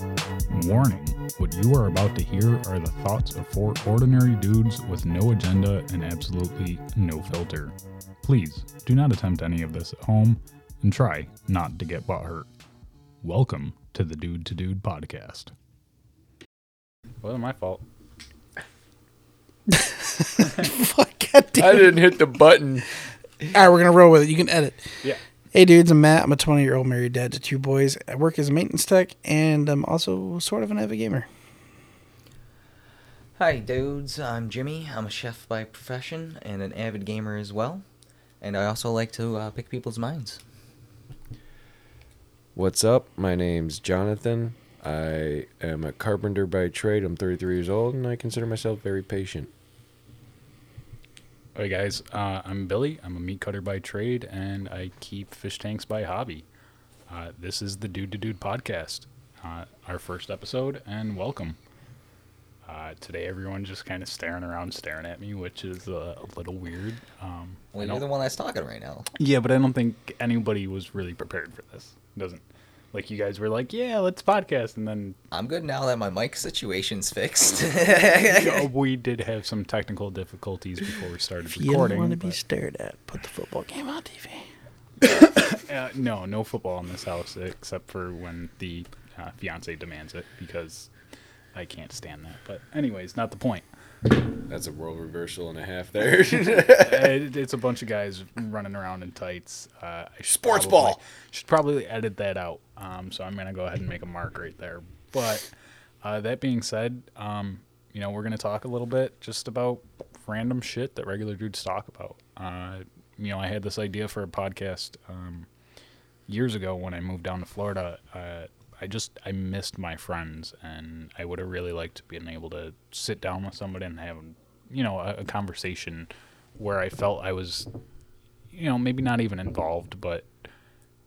Warning what you are about to hear are the thoughts of four ordinary dudes with no agenda and absolutely no filter. Please do not attempt any of this at home and try not to get butt hurt. Welcome to the Dude to Dude podcast. Wasn't my fault. Fuck, God damn I didn't hit the button. All right, we're gonna roll with it. You can edit. Yeah. Hey, dudes, I'm Matt. I'm a 20 year old married dad to two boys. I work as a maintenance tech, and I'm also sort of an avid gamer. Hi, dudes. I'm Jimmy. I'm a chef by profession and an avid gamer as well. And I also like to uh, pick people's minds. What's up? My name's Jonathan. I am a carpenter by trade. I'm 33 years old, and I consider myself very patient. Hey guys, uh, I'm Billy. I'm a meat cutter by trade, and I keep fish tanks by hobby. Uh, this is the Dude to Dude podcast, uh, our first episode, and welcome. Uh, today, everyone's just kind of staring around, staring at me, which is uh, a little weird. Um, Well, you're the one that's talking right now. yeah, but I don't think anybody was really prepared for this. Doesn't like you guys were like, yeah, let's podcast, and then I'm good now that my mic situation's fixed. we did have some technical difficulties before we started If you recording. don't want to be stared at, put the football game on TV. Uh, no, no football in this house except for when the uh, fiance demands it because I can't stand that. But anyways, not the point. That's a world reversal and a half there. it, it's a bunch of guys running around in tights. Uh, I should Sports probably- ball. Should probably edit that out. Um, so I'm gonna go ahead and make a mark right there. But uh, that being said, um, you know we're gonna talk a little bit just about random shit that regular dudes talk about. Uh, you know, I had this idea for a podcast um, years ago when I moved down to Florida. I just I missed my friends, and I would have really liked being able to sit down with somebody and have, you know, a, a conversation where I felt I was, you know, maybe not even involved, but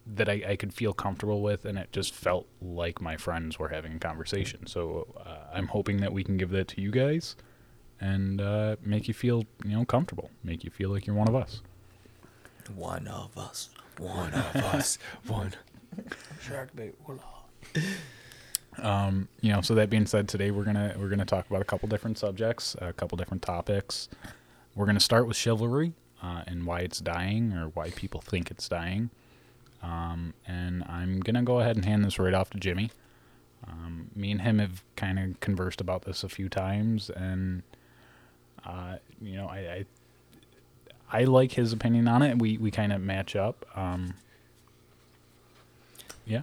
that I, I could feel comfortable with, and it just felt like my friends were having a conversation. So uh, I'm hoping that we can give that to you guys, and uh, make you feel, you know, comfortable, make you feel like you're one of us. one of us. One of us. One. Shark bait. Um, you know, so that being said, today we're gonna we're gonna talk about a couple different subjects, a couple different topics. We're gonna start with chivalry uh, and why it's dying or why people think it's dying. Um, and I'm gonna go ahead and hand this right off to Jimmy. Um, me and him have kind of conversed about this a few times, and uh, you know, I, I I like his opinion on it. We we kind of match up. Um, yeah.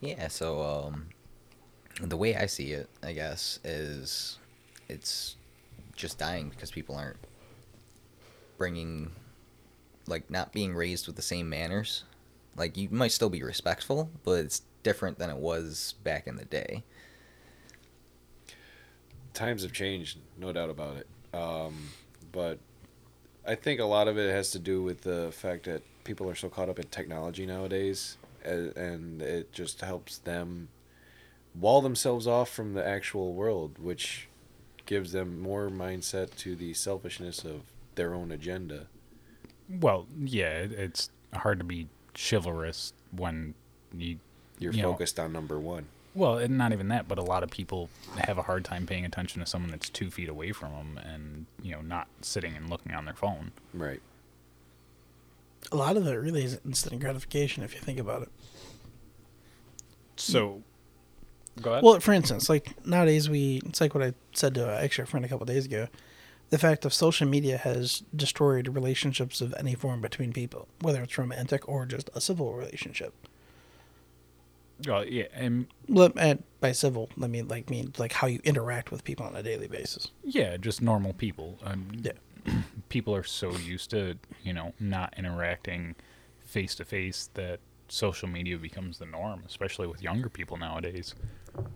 Yeah, so um, the way I see it, I guess, is it's just dying because people aren't bringing, like, not being raised with the same manners. Like, you might still be respectful, but it's different than it was back in the day. Times have changed, no doubt about it. Um, but I think a lot of it has to do with the fact that people are so caught up in technology nowadays, and it just helps them wall themselves off from the actual world, which gives them more mindset to the selfishness of their own agenda. Well, yeah, it's hard to be chivalrous when you. You're You know. focused on number one. Well, and not even that, but a lot of people have a hard time paying attention to someone that's two feet away from them, and you know, not sitting and looking on their phone. Right. A lot of it really is instant gratification if you think about it. So, go ahead. Well, for instance, like nowadays we it's like what I said to uh, actually a friend a couple days ago. The fact of social media has destroyed relationships of any form between people, whether it's romantic or just a civil relationship. Well, yeah, and Well, and by civil, I mean like mean like how you interact with people on a daily basis. yeah, just normal people. Um, Yeah. People are so used to you know not interacting face to face that social media becomes the norm, especially with younger people nowadays.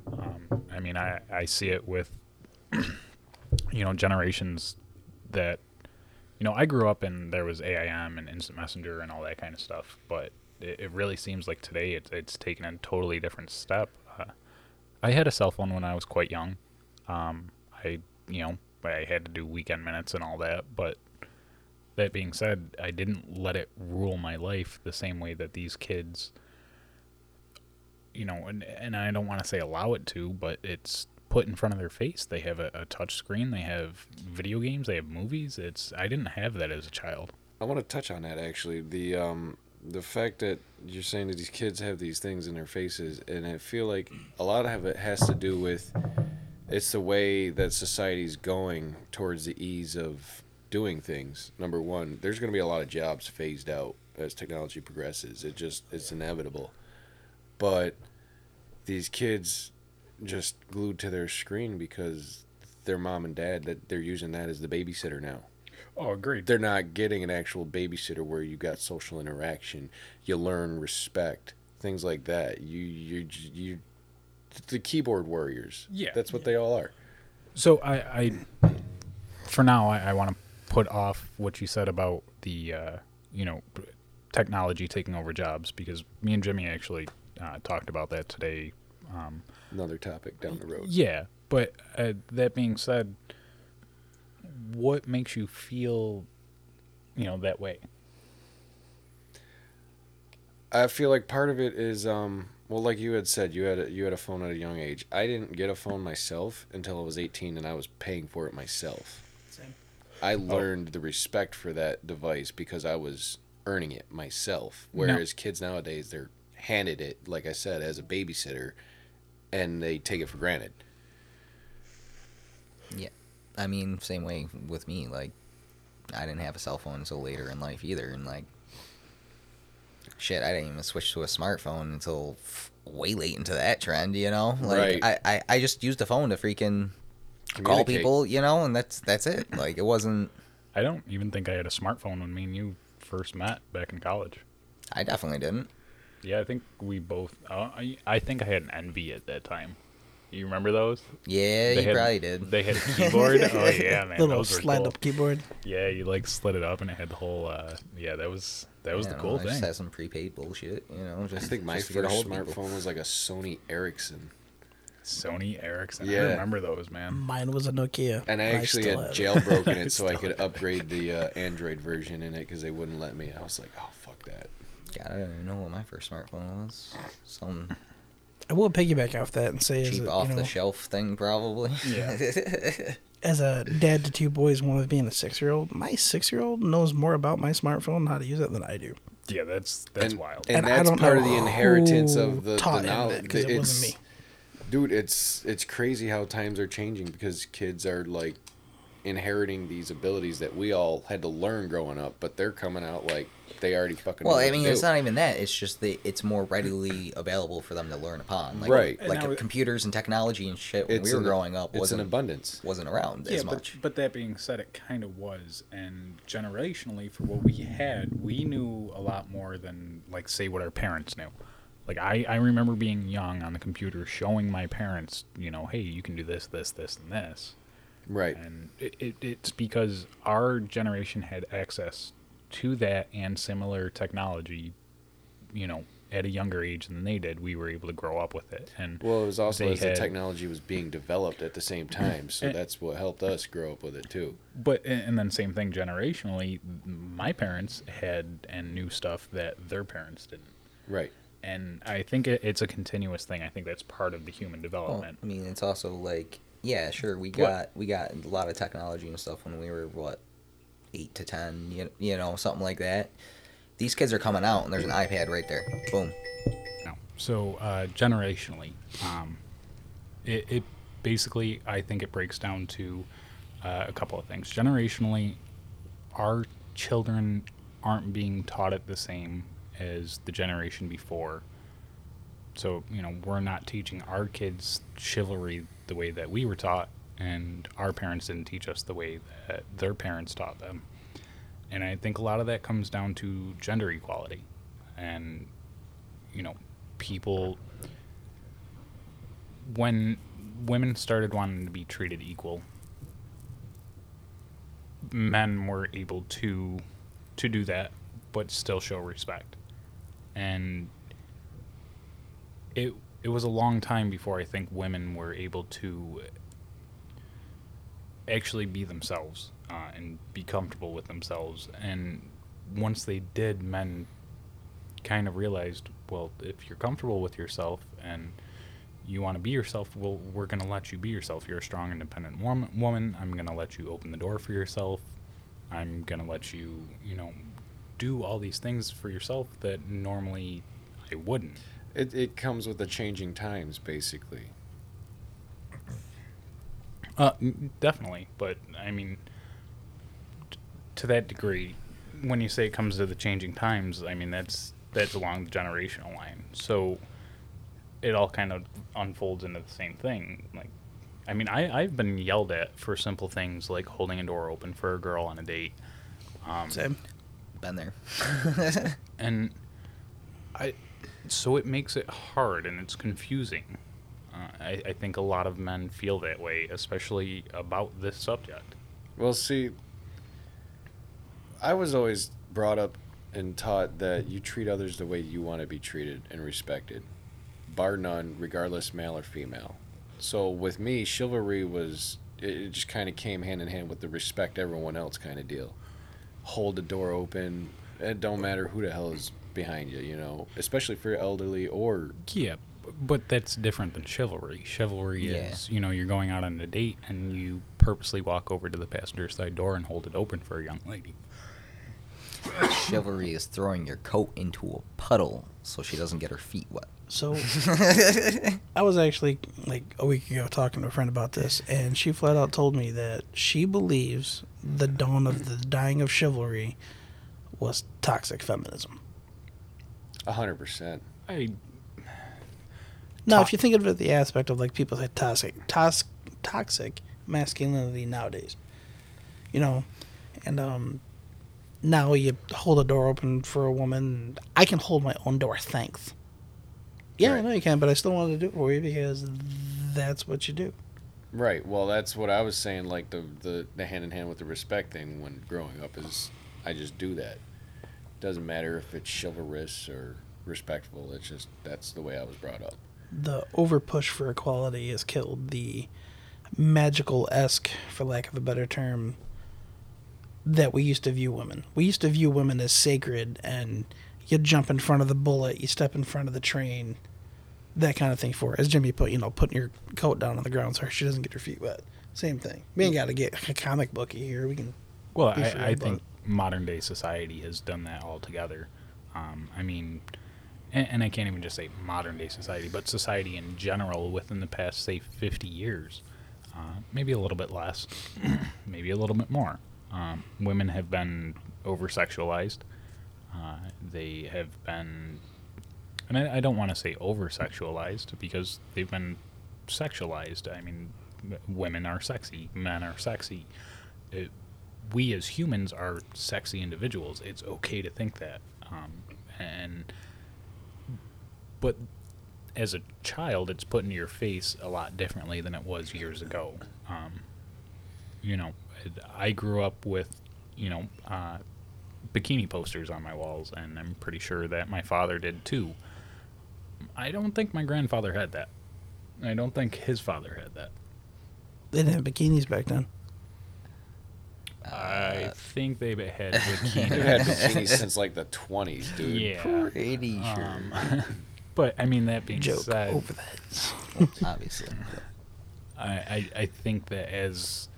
Um, I mean, I I see it with you know generations that you know I grew up and there was AIM and instant messenger and all that kind of stuff, but it, it really seems like today it's it's taken a totally different step. Uh, I had a cell phone when I was quite young. Um, I you know I had to do weekend minutes and all that, but that being said, I didn't let it rule my life the same way that these kids you know, and, and I don't want to say allow it to, but it's put in front of their face. They have a, a touch screen. They have video games. They have movies. It's I didn't have that as a child. I want to touch on that actually. The um the fact that you're saying that these kids have these things in their faces, and I feel like a lot of it has to do with it's the way that society's going towards the ease of doing things. Number one, there's going to be a lot of jobs phased out as technology progresses. It just it's inevitable. But these kids just glued to their screen because their mom and dad that they're using that as the babysitter now Oh, agreed. they're not getting an actual babysitter where you got social interaction, you learn respect, things like that. You you you the keyboard warriors. Yeah. that's what they all are. So I, I for now, I, I want to put off what you said about the, uh, you know, technology taking over jobs because me and Jimmy actually uh, talked about that today. Um, Another topic down the road. yeah, but uh, that being said, what makes you feel, you know, that way? I feel like part of it is um well like you had said you had a, you had a phone at a young age. I didn't get a phone myself until I was 18 and I was paying for it myself. Same. I oh. learned the respect for that device because I was earning it myself. Whereas kids nowadays they're handed it like I said as a babysitter and they take it for granted. Yeah, I mean, same way with me. Like, I didn't have a cell phone until later in life either, and like, shit, I didn't even switch to a smartphone until f- way late into that trend. You know, like Right. I, I I just used the phone to freaking call people. You know, and that's that's it. Like, it wasn't. I don't even think I had a smartphone when me and you first met back in college. I definitely didn't. Yeah, I think we both. Uh, I, I think I had an Envy at that time. You remember those? Yeah, They you had- probably did. They had a keyboard. oh yeah, man, little those were slide cool. up keyboard. Yeah, you like slid it up and it had the whole. uh Yeah, that was that was You the know, cool I just thing. had some prepaid bullshit. You know, I think my just to get first hold people. smartphone was like a Sony Ericsson. Sony Ericsson. I Yeah. remember those, man. Mine was a Nokia. And I actually had still have it. jailbroken it so I could upgrade the uh, Android version in it because they wouldn't let me. I was like, oh fuck that. God, I don't even know what my first smartphone was. Some I will piggyback off that and say, as cheap a, off you know, the shelf thing, probably. Yeah. as a dad to two boys, one of being a six-year-old, my six-year-old knows more about my smartphone and how to use it than I do. Yeah, that's that's and, wild. And, And I that's don't part know of the inheritance of the, taught the knowledge. that, 'cause it wasn't me. Dude, it's it's crazy how times are changing because kids are like inheriting these abilities that we all had to learn growing up, but they're coming out like they already fucking. Well, I mean, it's do. not even that. It's just that it's more readily available for them to learn upon. Like, Right. And Like now computers and technology and shit when we were an- growing up It's an wasn't abundance. wasn't around yeah, as but, much. but that being said, it kind of was, and generationally, for what we had, we knew a lot more than like say what our parents knew. Like I, I remember being young on the computer, showing my parents, you know, hey, you can do this, this, this, and this. Right. and it, it, it's because our generation had access to that and similar technology you know at a younger age than they did we were able to grow up with it and Well, it was also they as the technology was being developed at the same time, so And- that's what helped us grow up with it too. but and and then same thing generationally my parents had and knew stuff that their parents didn't Right. and i think it, it's a continuous thing i think that's part of the human Well, development I mean, it's also like, yeah, sure, we What? got we got a lot of technology and stuff when we were what eight to ten, you, you know, something like that. These kids are coming out and there's an iPad right there. Boom. No. So uh, generationally, um, it, it basically I think it breaks down to uh, a couple of things. Generationally, our children aren't being taught it the same as the generation before. So you know we're not teaching our kids chivalry the way that we were taught, and our parents didn't teach us the way that their parents taught them. And I think a lot of that comes down to gender equality, and you know, people when women started wanting to be treated equal, men were able to to do that, but still show respect. And it it was a long time before I think women were able to actually be themselves uh, and be comfortable with themselves. And once they did, men kind of realized, well, if you're comfortable with yourself and you want to be yourself, well, we're going to let you be yourself. You're a strong, independent woman. woman. I'm going to let you open the door for yourself. I'm going to let you, you know, do all these things for yourself that normally I wouldn't. It, it comes with the changing times, basically. Uh, definitely, but I mean, t- to that degree, when you say it comes to the changing times, I mean that's that's along the generational line. So it all kind of unfolds into the same thing. Like, I mean, I I've been yelled at for simple things like holding a door open for a girl on a date. Um, Same. Been there. and I so it makes it hard and it's confusing. Uh, I, I think a lot of men feel that way, especially about this subject. Well, see, I was always brought up and taught that you treat others the way you want to be treated and respected, bar none, regardless male or female. So with me, chivalry was it it just kind of came hand in hand with the respect everyone else kind of deal. Hold the door open. It don't matter who the hell is behind you, you know, especially for elderly or Yeah, but that's different than chivalry. Chivalry Yeah. is, you know, you're going out on a date and you purposely walk over to the passenger side door and hold it open for a young lady. Chivalry is throwing your coat into a puddle so she doesn't get her feet wet. So I was actually like a week ago talking to a friend about this, and she flat out told me that she believes the dawn of the dying of chivalry was toxic feminism. a hundred percent. I Now, if you think of it the aspect of like people say toxic, tos- toxic masculinity nowadays, you know, and um, now you hold a door open for a woman. I can hold my own door, thanks. Yeah, I Right. know you can, but I still wanted to do it for you because that's what you do. Right. Well, that's what I was saying. Like the the, the hand in hand with the respect thing when growing up is, I just do that. Doesn't matter if it's chivalrous or respectful. It's just that's the way I was brought up. The over push for equality has killed the magical esque, for lack of a better term, that we used to view women. We used to view women as sacred, and you jump in front of the bullet, you step in front of the train, that kind of thing. For as Jimmy put, you know, putting your coat down on the ground so she doesn't get her feet wet. Same thing. We ain't got to get a comic booky here. We can. Well, I, I think modern day society has done that altogether. Um, I mean, and, and I can't even just say modern day society, but society in general within the past, say, 50 years. Uh, maybe a little bit less, maybe a little bit more. Um, women have been over sexualized. Uh, they have been, and I, I don't want to say over sexualized because they've been sexualized. I mean, women are sexy, men are sexy. It, we as humans are sexy individuals. It's okay to think that. Um, and but as a child, it's put into your face a lot differently than it was years ago. Um, you know, I grew up with, you know, uh, bikini posters on my walls, and I'm pretty sure that my father did too. I don't think my grandfather had that. I don't think his father had that. They didn't have bikinis back then. I Uh, think they had bikinis. They've had bikinis since like the twenties, dude. yeah. Pretty sure. Um, but I mean, that being Joke said, over the heads. obviously. I, I, I think that as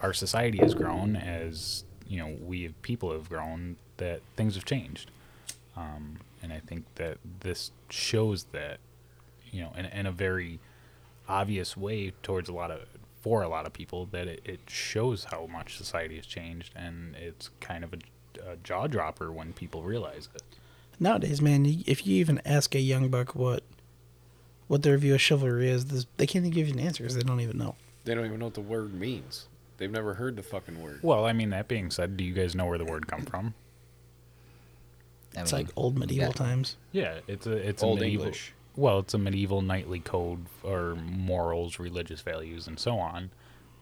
our society has grown, as you know, we have, people have grown, that things have changed, um, and I think that this shows that, you know, in, in a very obvious way towards a lot of for a lot of people that it, it shows how much society has changed, and it's kind of a, a jaw dropper when people realize it. Nowadays, man, if you even ask a young buck what what their view of chivalry is, this, they can't even give you an answer because they don't even know. They don't even know what the word means. They've never heard the fucking word. Well, I mean, that being said, do you guys know where the word come from? I It's mean, like old medieval yeah. times. Yeah, it's a it's Old a medieval, English. Well, it's a medieval knightly code or morals, religious values, and so on.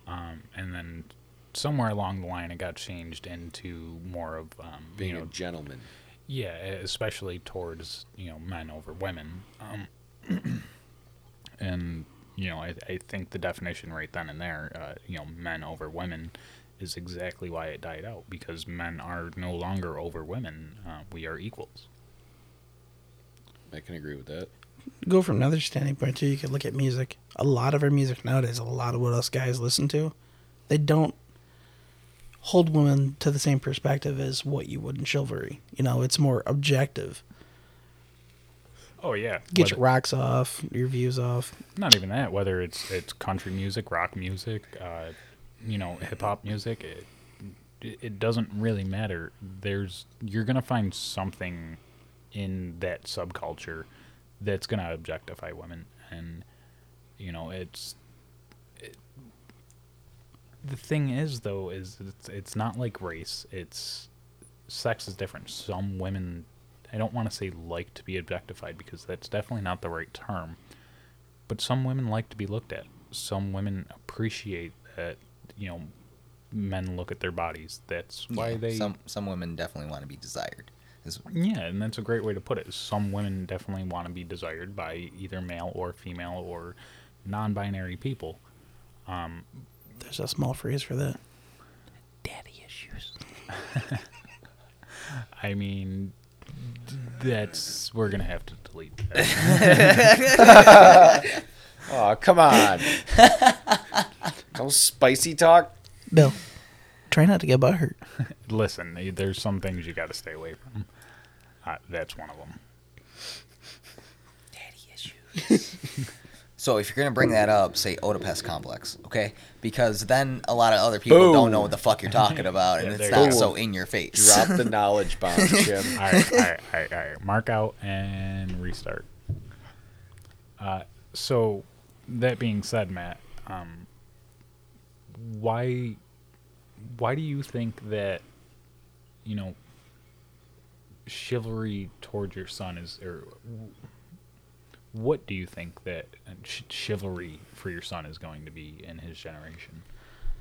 Um, and then somewhere along the line, it got changed into more of um, Being you know, a gentleman. Yeah, especially towards you know men over women. Um, and you know, I, I think the definition right then and there, uh, you know, men over women, is exactly why it died out because men are no longer over women. Uh, we are equals. I can agree with that. Go from another standing point too. You could look at music. A lot of our music nowadays, a lot of what us guys listen to, they don't hold women to the same perspective as what you would in chivalry. You know, it's more objective. Oh yeah, Get Whether- your rocks off, your views off. not even that. Whether it's it's country music, rock music, uh, you know, hip hop music, it, it doesn't really matter. There's you're gonna find something in that subculture that's gonna objectify women, and you know, it's. It, the thing is, though, is it's it's not like race. It's sex is different. Some women, I don't want to say like to be objectified because that's definitely not the right term but some women like to be looked at. Some women appreciate that, you know, men look at their bodies. That's why Yeah, they some some women definitely want to be desired. Is- Yeah, and that's a great way to put it. Some women definitely want to be desired by either male or female or non-binary people. Um, There's a small phrase for that. Daddy issues. I mean, that's we're gonna have to delete that. Oh, come on. no spicy talk. Bill, try not to get butt hurt. Listen, there's some things you got to stay away from. Uh, that's one of them. Daddy issues. So if you're gonna bring that up, say Oedipus complex, okay? Because then a lot of other people Boom. don't know what the fuck you're talking about, and Yeah, it's not go. so in your face. Drop the knowledge bomb, Jim. all right, all right, all right, all right. Mark out and restart. Uh, so, that being said, Matt, um, why, why do you think that, you know, chivalry towards your son is, or what do you think that uh, ch- chivalry for your son is going to be in his generation?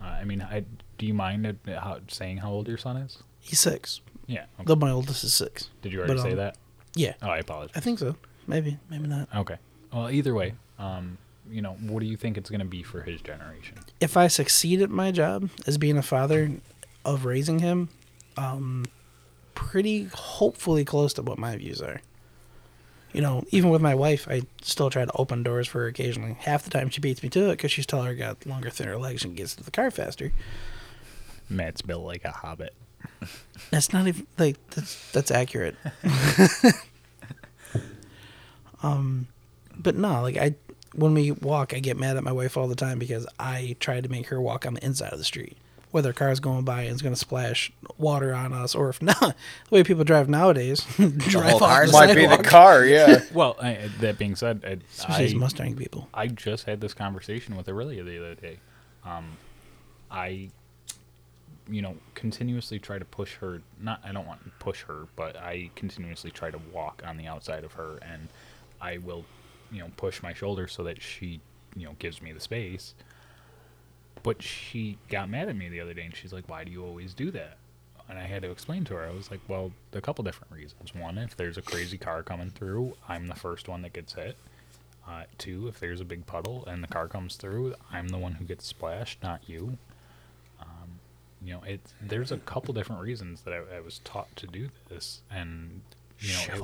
Uh, I mean, I, do you mind how, saying how old your son is? He's six. Yeah. okay. Though my oldest is six. Did you already But, say um, that? Yeah, Oh, I apologize. I think so. Maybe, maybe not. Okay. Well, either way, um, you know, what do you think it's going to be for his generation? If I succeed at my job as being a father of raising him, um, pretty hopefully close to what my views are. You know, even with my wife, I still try to open doors for her occasionally. Half the time she beats me to it because she's taller, got longer, thinner legs, and gets to the car faster. Matt's built like a hobbit. That's not even like that's that's accurate. um, but no, like I when we walk, I get mad at my wife all the time because I try to make her walk on the inside of the street. Whether a car's going by and it's going to splash water on us, or if not, the way people drive nowadays, drive whole off the Might be the sidewalk. car, yeah. Well, I, that being said, I, Especially these I, Mustang people. I just had this conversation with Aurelia the other day. Um, I, you know, continuously try to push her. Not, I don't want to push her, but I continuously try to walk on the outside of her, and I will, you know, push my shoulder so that she, you know, gives me the space. But she got mad at me the other day, and she's like, "Why do you always do that?" And I had to explain to her. I was like, "Well, a couple different reasons. One, if there's a crazy car coming through, I'm the first one that gets hit. Uh, two, if there's a big puddle and the car comes through, I'm the one who gets splashed, not you. Um, you know, it. There's a couple different reasons that I, I was taught to do this, and you know, it-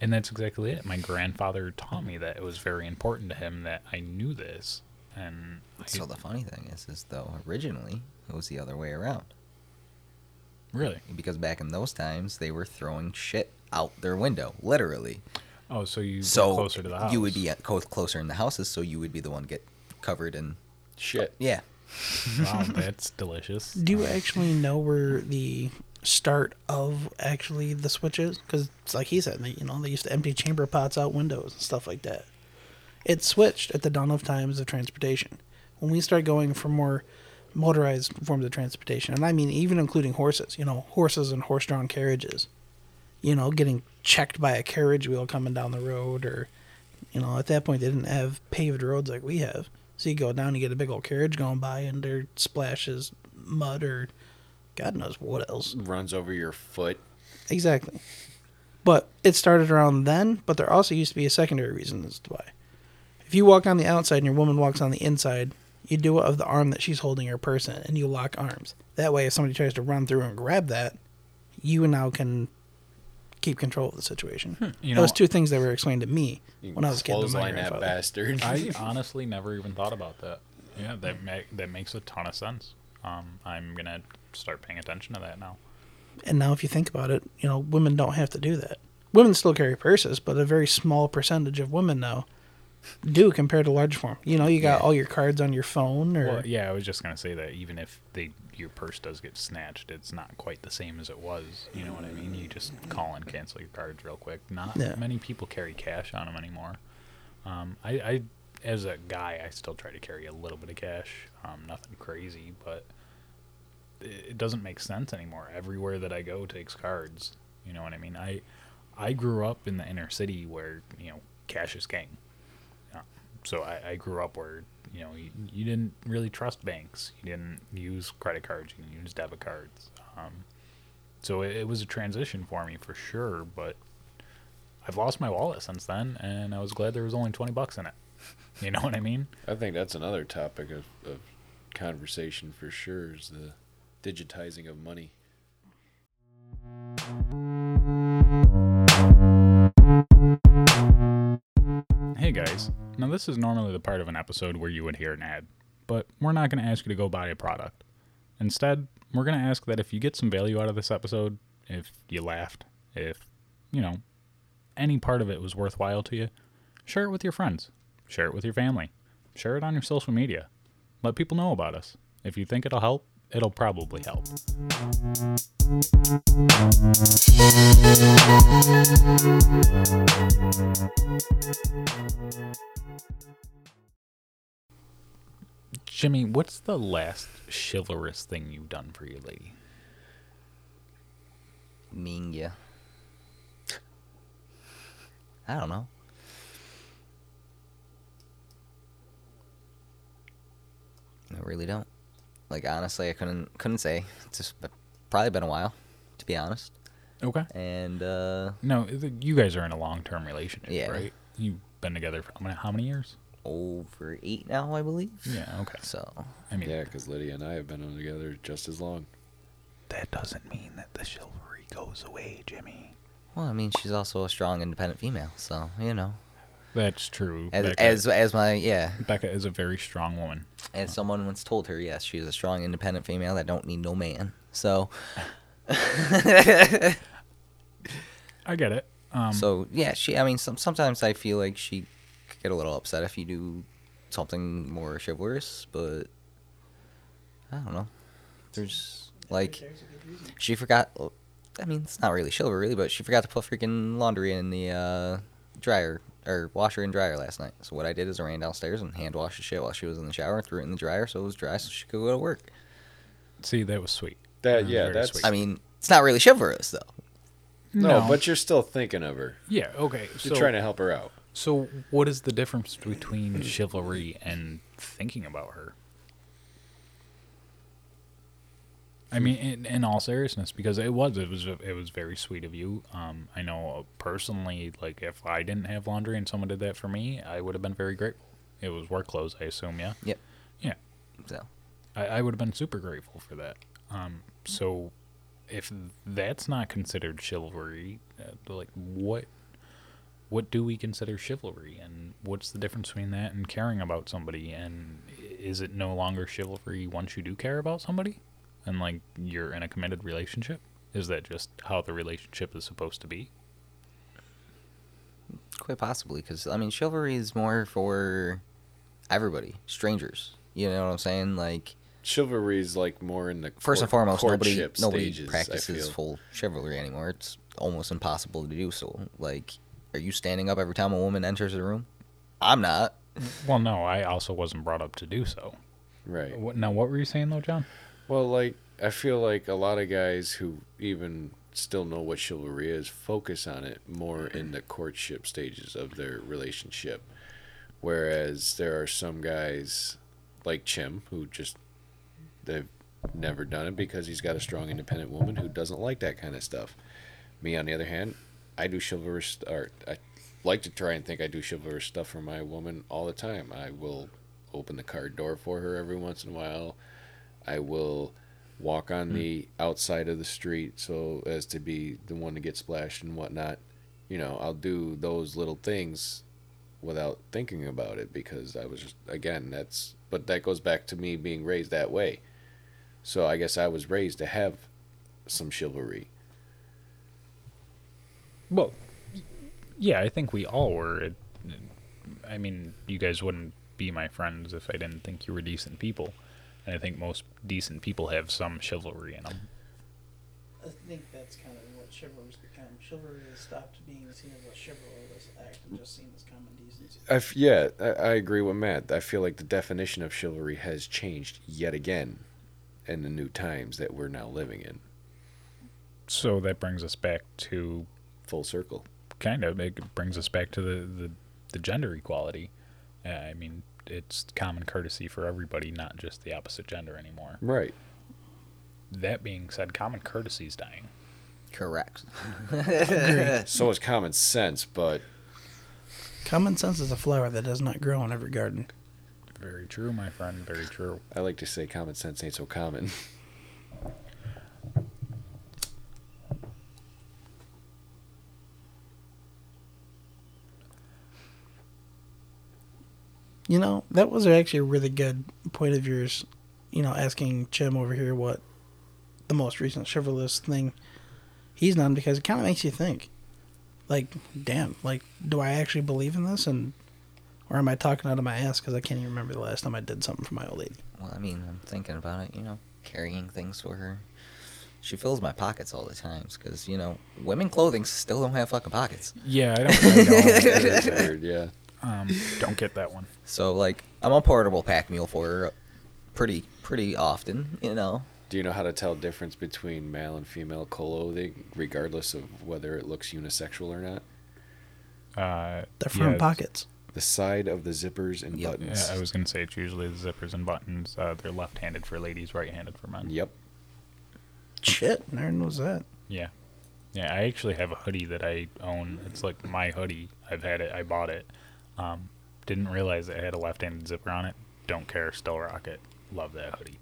and that's exactly it. My grandfather taught me that it was very important to him that I knew this, and I, So the funny thing is, is though originally it was the other way around. really. Because back in those times, they were throwing shit out their window, literally. Oh, so you So so closer to the house. you would be closer in the houses, so you would be the one get covered in. Shit. Yeah, Wow, that's delicious. Do you actually know where the start of actually the switch is? Because it's like he said, they, you know, they used to empty chamber pots out windows and stuff like that. It switched at the dawn of times of transportation. When we start going for more motorized forms of transportation, and I mean even including horses, you know, horses and horse-drawn carriages, you know, getting checked by a carriage wheel coming down the road, or, you know, at that point they didn't have paved roads like we have. So you go down, you get a big old carriage going by, and there splashes mud or God knows what else. Runs over your foot. Exactly. But it started around then, but there also used to be a secondary reason as to why. If you walk on the outside and your woman walks on the inside, you do it of the arm that she's holding her person and you lock arms. That way, if somebody tries to run through and grab that, you now can keep control of the situation. Hmm. You Those two things that were explained to me when I was a kid. to my clothesline that grandfather. bastard. I honestly never even thought about that. Yeah, that ma- that makes a ton of sense. Um, I'm gonna start paying attention to that now. And now, if you think about it, you know, women don't have to do that. Women still carry purses, but a very small percentage of women now do compared to large form. You know, you got Yeah. all your cards on your phone, or Well, yeah, I was just gonna say that even if they your purse does get snatched, it's not quite the same as it was. You know what I mean? You just call and cancel your cards real quick. Not Yeah. many people carry cash on them anymore. Um, I, I, as a guy, I still try to carry a little bit of cash. Um, nothing crazy, but it, it doesn't make sense anymore. Everywhere that I go takes cards. You know what I mean? I, I grew up in the inner city where you know cash is king. So I, I grew up where you know you, you didn't really trust banks. You didn't use credit cards. You didn't use debit cards. Um, so it, it was a transition for me for sure. But I've lost my wallet since then, and I was glad there was only twenty bucks in it. You know what I mean? I think that's another topic of, of conversation for sure is the digitizing of money. Hey guys, now this is normally the part of an episode where you would hear an ad, but we're not going to ask you to go buy a product. Instead, we're going to ask that if you get some value out of this episode, if you laughed, if, you know, any part of it was worthwhile to you, share it with your friends, share it with your family, share it on your social media. Let people know about us. If you think it'll help, it'll probably help. Jimmy, what's the last chivalrous thing you've done for your lady? Mean ya. I don't know. I really don't. Like honestly, I couldn't couldn't say. It's just probably been a while, to be honest. Okay. And uh, No, you guys are in a long-term relationship, Yeah. right? You've been together for how many, how many years? over eight now, I believe. Yeah, okay. So I mean, Yeah, because Lydia and I have been together just as long. that doesn't mean that the chivalry goes away, Jimmy. well, I mean, she's also a strong, independent female. So you know, That's true. as Becca, as as my yeah, Becca is a very strong woman. as someone once told her, yes, she's a strong, independent female that don't need no man. So I get it. Um, so yeah, she. I mean, some sometimes I feel like she could get a little upset if you do something more chivalrous, but I don't know. There's like she forgot. I mean, it's not really chivalry, but she forgot to put freaking laundry in the uh, dryer or washer and dryer last night. So what I did is I ran downstairs and hand washed the shit while she was in the shower, threw it in the dryer so it was dry, so she could go to work. see, that was sweet. That was yeah, very that's sweet. I mean, it's not really chivalrous though. no, but you're still thinking of her. yeah, okay. You're So, trying to help her out. so what is the difference between chivalry and thinking about her? I mean, in, in all seriousness, because it was it was it was very sweet of you. Um, I know personally, like if I didn't have laundry and someone did that for me, I would have been very grateful. It was work clothes, I assume. Yeah. Yep. Yeah. So I, I would have been super grateful for that. Um, so if that's not considered chivalry, uh, like what what do we consider chivalry, and what's the difference between that and caring about somebody? And is it no longer chivalry once you do care about somebody, and like you're in a committed relationship? Is that just how the relationship is supposed to be? Quite possibly, because I mean, chivalry is more for everybody, strangers. You know what I'm saying? Like, Chivalry is like more in the first and foremost, nobody courtship nobody stages, practices full chivalry anymore. It's almost impossible to do so. Like, are you standing up every time a woman enters the room? I'm not. Well, no, I also wasn't brought up to do so. Right. Now, what were you saying though, John? Well, like I feel like a lot of guys who even still know what chivalry is focus on it more in the courtship stages of their relationship, whereas there are some guys like Jim who just they've never done it because he's got a strong independent woman who doesn't like that kind of stuff. Me on the other hand, I do chivalrous or I like to try and think I do chivalrous stuff for my woman all the time. I will open the car door for her every once in a while. I will walk on hmm. the outside of the street so as to be the one to get splashed and whatnot. You know, I'll do those little things without thinking about it because I was just again that's but that goes back to me being raised that way. So I guess I was raised to have some chivalry. Well, yeah, I think we all were. It, I mean, you guys wouldn't be my friends if I didn't think you were decent people. And I think most decent people have some chivalry in them. I think that's kind of what chivalry's become. Chivalry has stopped being seen as a chivalrous act and just seen as common decency. I f- yeah, I, I agree with Matt. I feel like the definition of chivalry has changed yet again in the new times that we're now living in. So that brings us back to Full circle. kind of it brings us back to the the, the gender equality. Uh, I mean, it's common courtesy for everybody, not just the opposite gender anymore. Right. That being said, common courtesy is dying. Correct. So is common sense, but Common sense is a flower that does not grow in every garden. Very true, my friend. Very true. I like to say common sense ain't so common. You know, that was actually a really good point of yours. You know, asking Jim over here what the most recent chivalrous thing he's done because it kind of makes you think. Like, damn, like, do I actually believe in this? And or am I talking out of my ass because I can't even remember the last time I did something for my old lady? Well, I mean, I'm thinking about it, you know, carrying things for her. She fills my pockets all the times because, you know, women clothing still don't have fucking pockets. Yeah, I don't. I That is weird, yeah. Don't, um, don't get that one. So, like, I'm a portable pack mule for her pretty, pretty often, you know. Do you know how to tell difference between male and female clothing, regardless of whether it looks unisexual or not? Uh, The front yeah, pockets. The side of the zippers and Yep. buttons. Yeah, I was gonna say it's usually the zippers and buttons. Uh, they're left-handed for ladies, right-handed for men. Yep. Shit, never knows that. Yeah, yeah. I actually have a hoodie that I own. It's like my hoodie. I've had it. I bought it. Um, didn't realize it had a left-handed zipper on it. Don't care. Still rock it. Love that hoodie.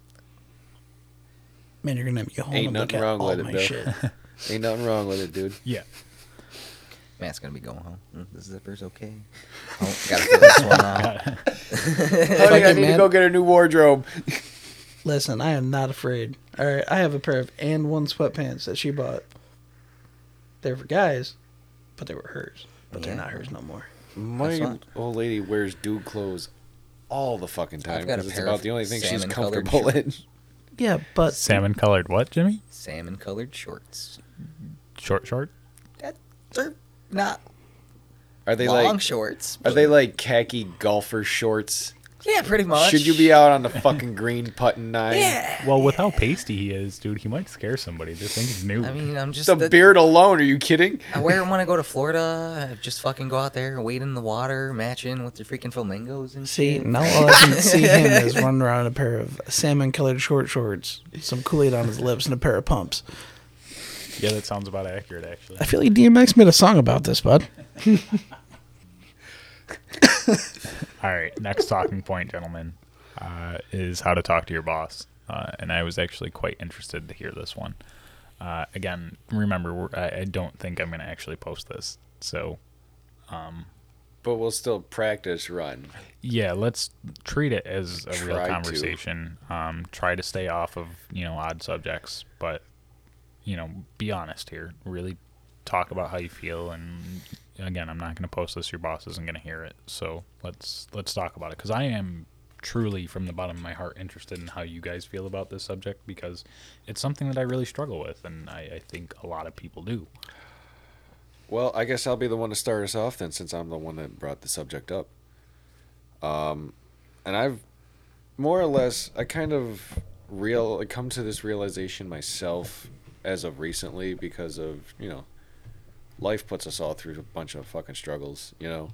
Man, you're gonna have me home Ain't nothing wrong with it, my Bill. shit. Ain't nothing wrong with it, dude. Yeah. Matt's gonna be going home. Mm, The zipper's okay. Oh, gotta fill this one out. Honey, I it, need to man. go get a new wardrobe. Listen, I am not afraid. All right, I have a pair of and one sweatpants that she bought. They're for guys, but they were hers. But they're Yeah. not hers no more. My fine. old lady wears dude clothes all the fucking time I've got a because it's about the only thing she's comfortable in. Yeah, but Salmon colored what, Jimmy? Salmon colored shorts. Short, short. That, they're not Are they like long like shorts. are they like khaki golfer shorts? Yeah, pretty much. Should you be out on the fucking green putting nine? Yeah. Well, with how pasty he is, dude, he might scare somebody. This thing is new. I mean, I'm just The the- beard alone, are you kidding? I wear them when I go to Florida. I just fucking go out there, wade in the water, match in with the freaking flamingos and see, shit. now all I can see him is running around in a pair of salmon-colored short shorts, some Kool-Aid on his lips, and a pair of pumps. yeah, that sounds about accurate, actually. I feel like DMX made a song about this, bud. All right, next talking point, gentlemen, uh, is how to talk to your boss. Uh, and I was actually quite interested to hear this one. Uh, again, remember, we're, I, I don't think I'm going to actually post this. So, But we'll still practice run. yeah, let's treat it as a real Try to. conversation. Um, try to stay off of, you know, odd subjects, but, you know, be honest here. Really talk about how you feel. And again, I'm not going to post this. Your boss isn't going to hear it. So let's, let's talk about it. Cause I am truly from the bottom of my heart interested in how you guys feel about this subject because it's something that I really struggle with. And I, I think a lot of people do. Well, I guess I'll be the one to start us off then, since I'm the one that brought the subject up. Um, and I've more or less, I kind of real I come to this realization myself as of recently because of you know, life puts us all through a bunch of fucking struggles, you know,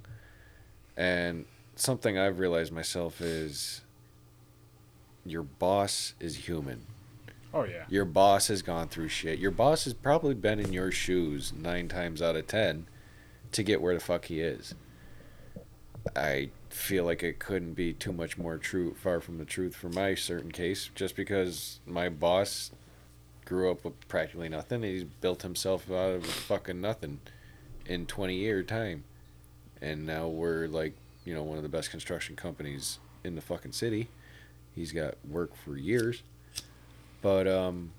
and something I've realized myself is your boss is human. Oh yeah. Your boss has gone through shit. Your boss has probably been in your shoes nine times out of ten to get where the fuck he is. I feel like it couldn't be too much more true, far from the truth for my certain case, just because my boss grew up with practically nothing. He's built himself out of fucking nothing in 20 year time. And now we're like, you know, one of the best construction companies in the fucking city. He's got work for years. But um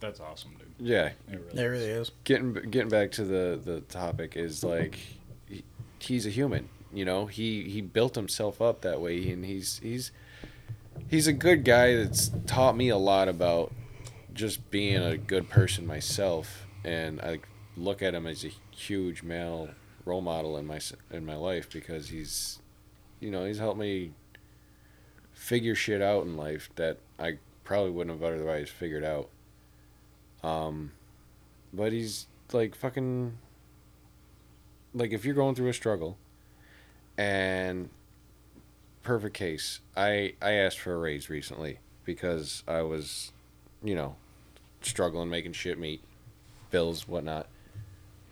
That's awesome, dude. yeah, It really There is. really is. getting getting back to the the topic is like he, he's a human you know he he built himself up that way and he's he's he's a good guy that's taught me a lot about just being a good person myself and i look at him as a huge male role model in my in my life because he's you know he's helped me figure shit out in life that i probably wouldn't have otherwise figured out. Um but he's like fucking like if you're going through a struggle and perfect case i i asked for a raise recently because i was you know struggling making shit meet bills whatnot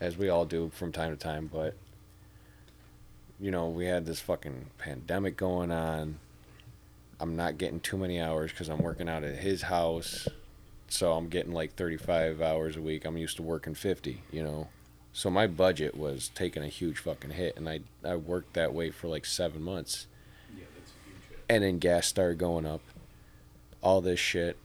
as we all do from time to time but you know we had this fucking pandemic going on i'm not getting too many hours because i'm working out at his house so I'm getting like 35 hours a week. I'm used to working 50, you know. So my budget was taking a huge fucking hit, and I I worked that way for like seven months, Yeah, that's a huge hit. and then gas started going up, all this shit.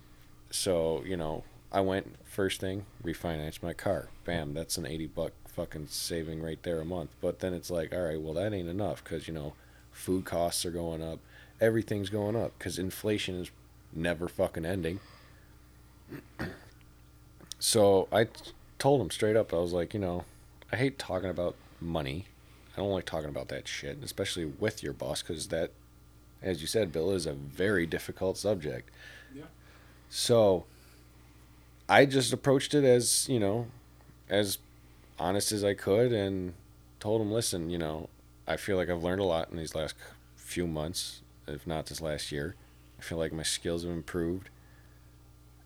So you know, I went first thing refinanced my car. Bam, that's an 80 buck fucking saving right there a month. But then it's like, all right, well that ain't enough because you know, food costs are going up, everything's going up because inflation is never fucking ending. So I t- told him straight up, I was like, you know, I hate talking about money. I don't like talking about that shit, especially with your boss, because that, as you said, Bill, is a very difficult subject. Yeah. So I just approached it as, you know, as honest as I could and told him, listen, you know, I feel like I've learned a lot in these last few months, if not this last year. I feel like my skills have improved.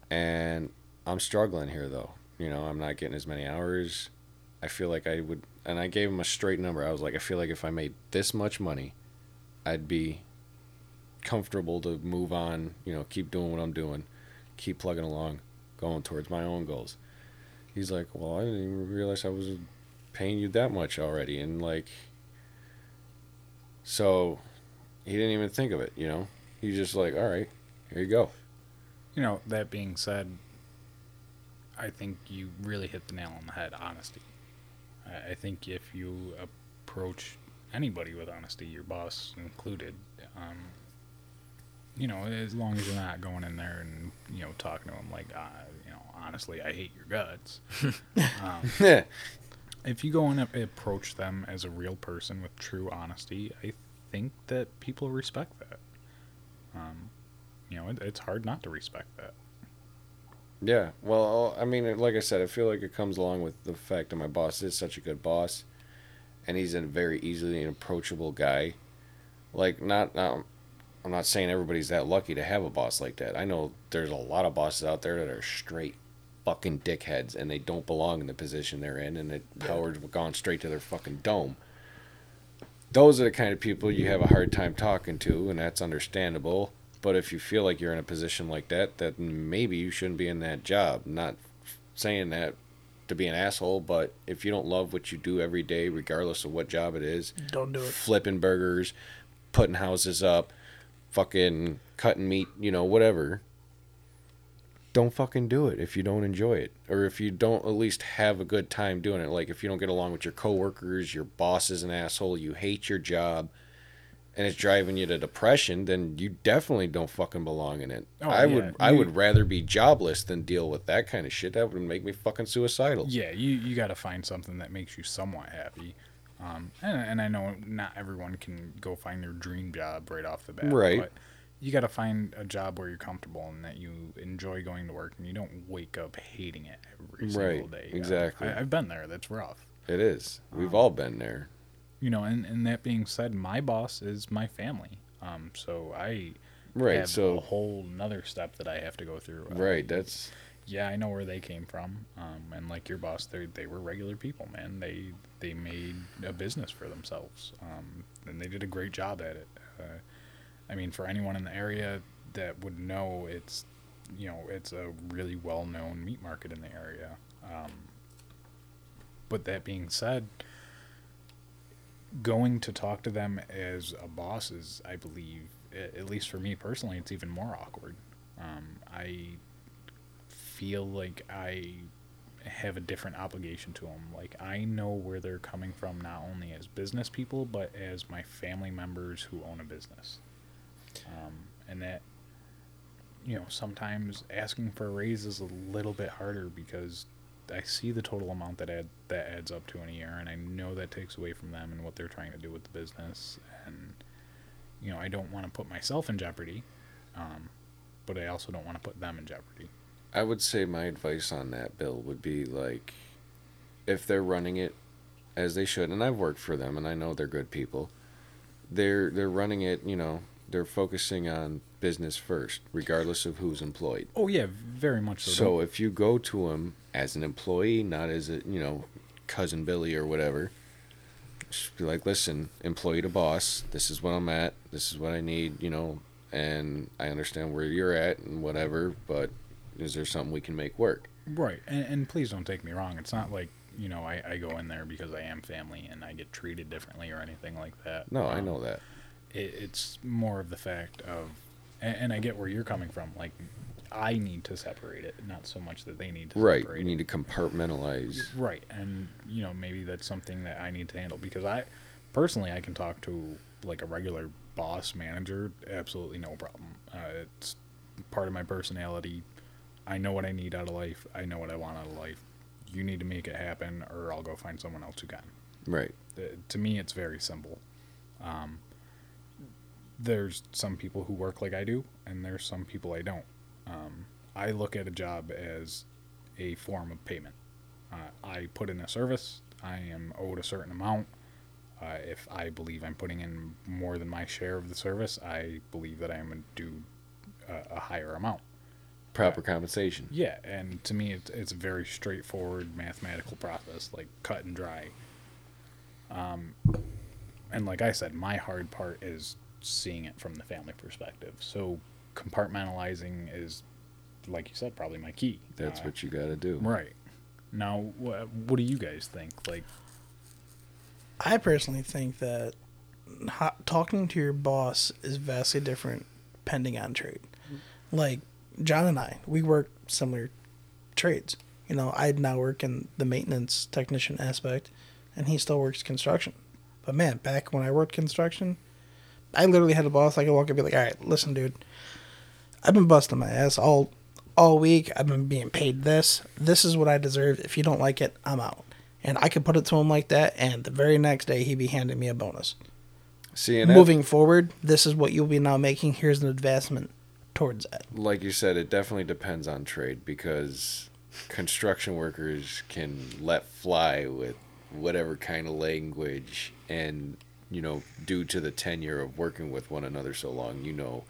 And I'm struggling here, though. You know, I'm not getting as many hours. I feel like I would, and I gave him a straight number. I was like, I feel like if I made this much money, I'd be comfortable to move on, you know, keep doing what I'm doing, keep plugging along, going towards my own goals. He's like, Well, I didn't even realize I was paying you that much already. And like, so he didn't even think of it, you know? He's just like, All right, here you go. You know, that being said, I think you really hit the nail on the head. Honesty. I, think if you approach anybody with honesty, your boss included, um, you know, as long as you're not going in there and you know talking to them like, uh, honestly, I hate your guts. um, if you go and approach them as a real person with true honesty, I think that people respect that. Um, you know, it, it's hard not to respect that. Yeah, well, I mean, like I said, I feel like it comes along with the fact that my boss is such a good boss, and he's a very easily approachable guy. Like, not, not, I'm not saying everybody's that lucky to have a boss like that. I know there's a lot of bosses out there that are straight fucking dickheads, and they don't belong in the position they're in, and the power's gone straight to their fucking dome. Those are the kind of people you have a hard time talking to, and that's understandable. But if you feel like you're in a position like that, then maybe you shouldn't be in that job. Not saying that to be an asshole, but if you don't love what you do every day, regardless of what job it is, Don't do it. flipping burgers, putting houses up, fucking cutting meat, you know, whatever. Don't fucking do it if you don't enjoy it. Or if you don't at least have a good time doing it. Like if you don't get along with your coworkers, your boss is an asshole, you hate your job, and it's driving you to depression, then you definitely don't fucking belong in it. Oh, I yeah, would I would rather be jobless than deal with that kind of shit. That would make me fucking suicidal. Yeah, you you got to find something that makes you somewhat happy. Um, and, and I know not everyone can go find their dream job right off the bat. Right. But you got to find a job where you're comfortable and that you enjoy going to work and you don't wake up hating it every single Right, day. exactly. I, I've been there. That's rough. It is. Um, We've all been there. You know, and, and that being said, my boss is my family. Um, so I Right. have a whole nother step that I have to go through. Uh, right, that's yeah, I know where they came from. Um, and like your boss, they they were regular people, man. They they made a business for themselves, um, and they did a great job at it. Uh, I mean, for anyone in the area that would know, it's you know it's a really well known meat market in the area. Um, but that being said, going to talk to them as a boss is, I believe, at least for me personally, it's even more awkward. Um, I feel like I have a different obligation to them. Like I know where they're coming from, not only as business people, but as my family members who own a business. Um, and that, you know, sometimes asking for a raise is a little bit harder because I see the total amount that add that adds up to in a year, and I know that takes away from them and what they're trying to do with the business. And you know, I don't want to put myself in jeopardy, um, but I also don't want to put them in jeopardy. I would say my advice on that, Bill, would be like, if they're running it as they should, and I've worked for them, and I know they're good people. They're they're running it, you know, they're focusing on business first, regardless of who's employed. Oh yeah, very much so. So if you go to them as an employee, not as a you know cousin Billy or whatever, just be like, listen, employee to boss. This is what I'm at. This is what I need. You know, and I understand where you're at and whatever. But is there something we can make work? Right, and, and please don't take me wrong. It's not like you know I, I go in there because I am family and I get treated differently or anything like that. No, I Um, know that. It, it's more of the fact of, and, and I get where you're coming from. Like, I need to separate it, not so much that they need to Right. separate You need to compartmentalize. Right, and you know maybe that's something that I need to handle because I personally I can talk to like a regular boss manager absolutely no problem. Uh, it's part of my personality. I know what I need out of life. I know what I want out of life. You need to make it happen, or I'll go find someone else who can. Right. Uh, to me, it's very simple. Um, there's some people who work like I do, and there's some people I don't. Um, I look at a job as a form of payment. Uh, I put in a service. I am owed a certain amount. Uh, if I believe I'm putting in more than my share of the service, I believe that I am going due a, a higher amount. Proper compensation. Yeah, and to me, it's it's a very straightforward mathematical process, like cut and dry. Um, and like I said, my hard part is seeing it from the family perspective. So compartmentalizing is, like you said, probably my key. That's Uh, what you got to do. Right. Now, wha what do you guys think? Like, I personally think that ho- talking to your boss is vastly different depending on trade. Like John and I, we work similar trades. You know, I now work in the maintenance technician aspect, and he still works construction. But man, back when I worked construction, I literally had a boss I could walk up and be like, "All right, listen, dude, I've been busting my ass all all week. I've been being paid this. This is what I deserve. If you don't like it, I'm out." And I could put it to him like that, and the very next day he'd be handing me a bonus. See, that- Moving forward, this is what you'll be now making. Here's an advancement towards that. like you said, it definitely depends on trade because construction workers can let fly with whatever kind of language and you know due to the tenure of working with one another so long you know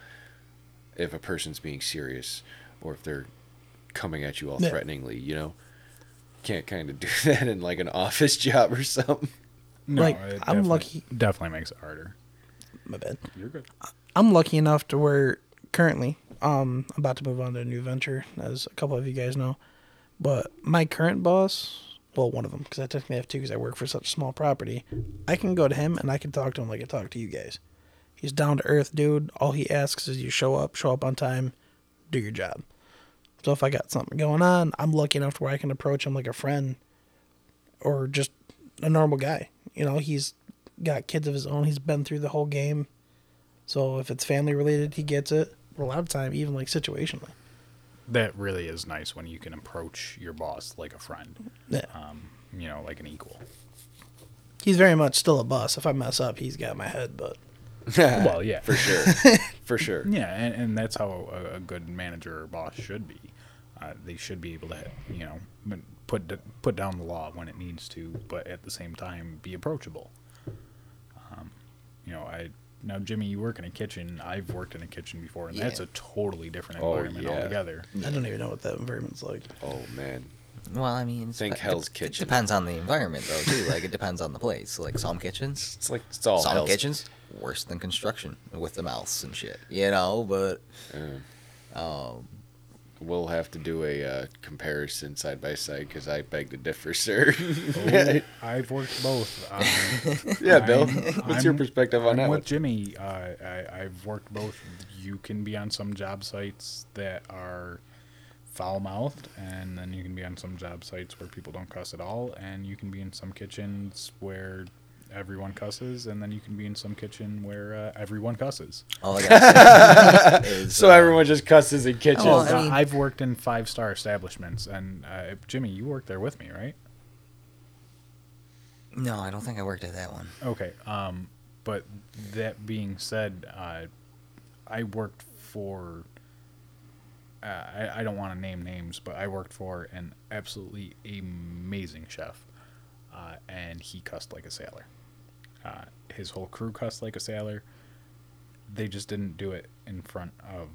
if a person's being serious or if they're coming at you all Yeah. threateningly you know can't kind of do that in like an office job or something no, Like, I'm lucky- Definitely makes it harder. My bad. You're good. I'm lucky enough to where currently, um, I'm about to move on to a new venture, as a couple of you guys know. But my current boss, well, one of them, because I technically have two, because I work for such a small property. I can go to him and I can talk to him like I talk to you guys. He's down to earth, dude. All he asks is you show up, show up on time, do your job. So if I got something going on, I'm lucky enough to where I can approach him like a friend, or just a normal guy. You know, he's got kids of his own. He's been through the whole game. So if it's family related, he gets it. A lot of time, even like situationally. That really is nice when you can approach your boss like a friend, Yeah. um, you know, like an equal. He's very much still a boss. If I mess up, he's got my head. But Well, yeah. for sure for sure Yeah, and, and that's how a, a good manager or boss should be. Uh, they should be able to, you know, put put down the law when it needs to, but at the same time be approachable. Um, you know, I now, Jimmy, you work in a kitchen. I've worked in a kitchen before, and that's a totally different Oh, environment yeah. altogether. I don't even know what that environment's like. Oh man. Well, I mean, it's- Think it- Hell's it Kitchen. depends on the environment, though, too. Like, it depends on the place. Like, some kitchens, It's like it's all some Hell's- kitchens, worse than construction with the mouths and shit, you know? But, Yeah. um, We'll have to do a uh, comparison side by side because I beg to differ, sir. Oh, I've worked both. Um, yeah, Bill. I'm- What's your I'm- perspective on I'm that with one? Jimmy. Uh, I, I've worked both. You can be on some job sites that are foul mouthed, and then you can be on some job sites where people don't cuss at all, and you can be in some kitchens where everyone cusses, and then you can be in some kitchen where uh, everyone cusses. all I gotta is. So uh, everyone just cusses in kitchens. Well, I mean- I've worked in five star establishments, and uh, Jimmy, you worked there with me, right? No, I don't think I worked at that one. Okay. Um, but that being said, uh, I worked for. Uh, I, I don't want to name names, but I worked for an absolutely amazing chef, uh, and he cussed like a sailor. Uh, his whole crew cussed like a sailor. They just didn't do it in front of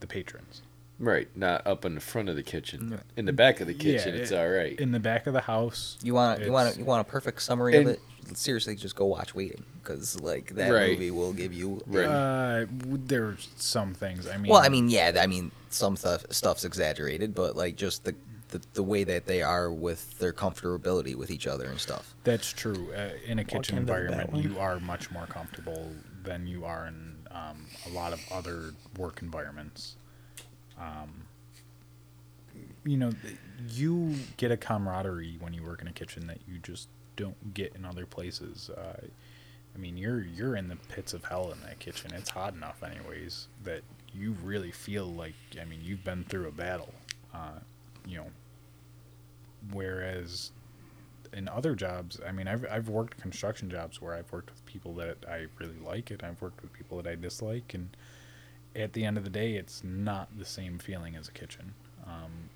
the patrons. right, not up in the front of the kitchen. In the back of the kitchen, Yeah, it's it- all right. In the back of the house, You want you want you want a perfect summary And- of it? Seriously, just go watch Waiting because like that Right. movie will give you. Right. uh, there's some things. I mean, Well, I mean, yeah, I mean, some stuff stuff's exaggerated, but like just the, the the way that they are with their comfortability with each other and stuff. That's true. Uh, in a kitchen environment, you are much more comfortable than you are in um, a lot of other work environments. Um, you know, you get a camaraderie when you work in a kitchen that you just don't get in other places. Uh, I mean, you're you're in the pits of hell in that kitchen. It's hot enough, anyways, that you really feel like. I mean, you've been through a battle. Uh, you know, whereas in other jobs, I mean, I've I've worked construction jobs where I've worked with people that I really like, and I've worked with people that I dislike, and at the end of the day, it's not the same feeling as a kitchen. Um,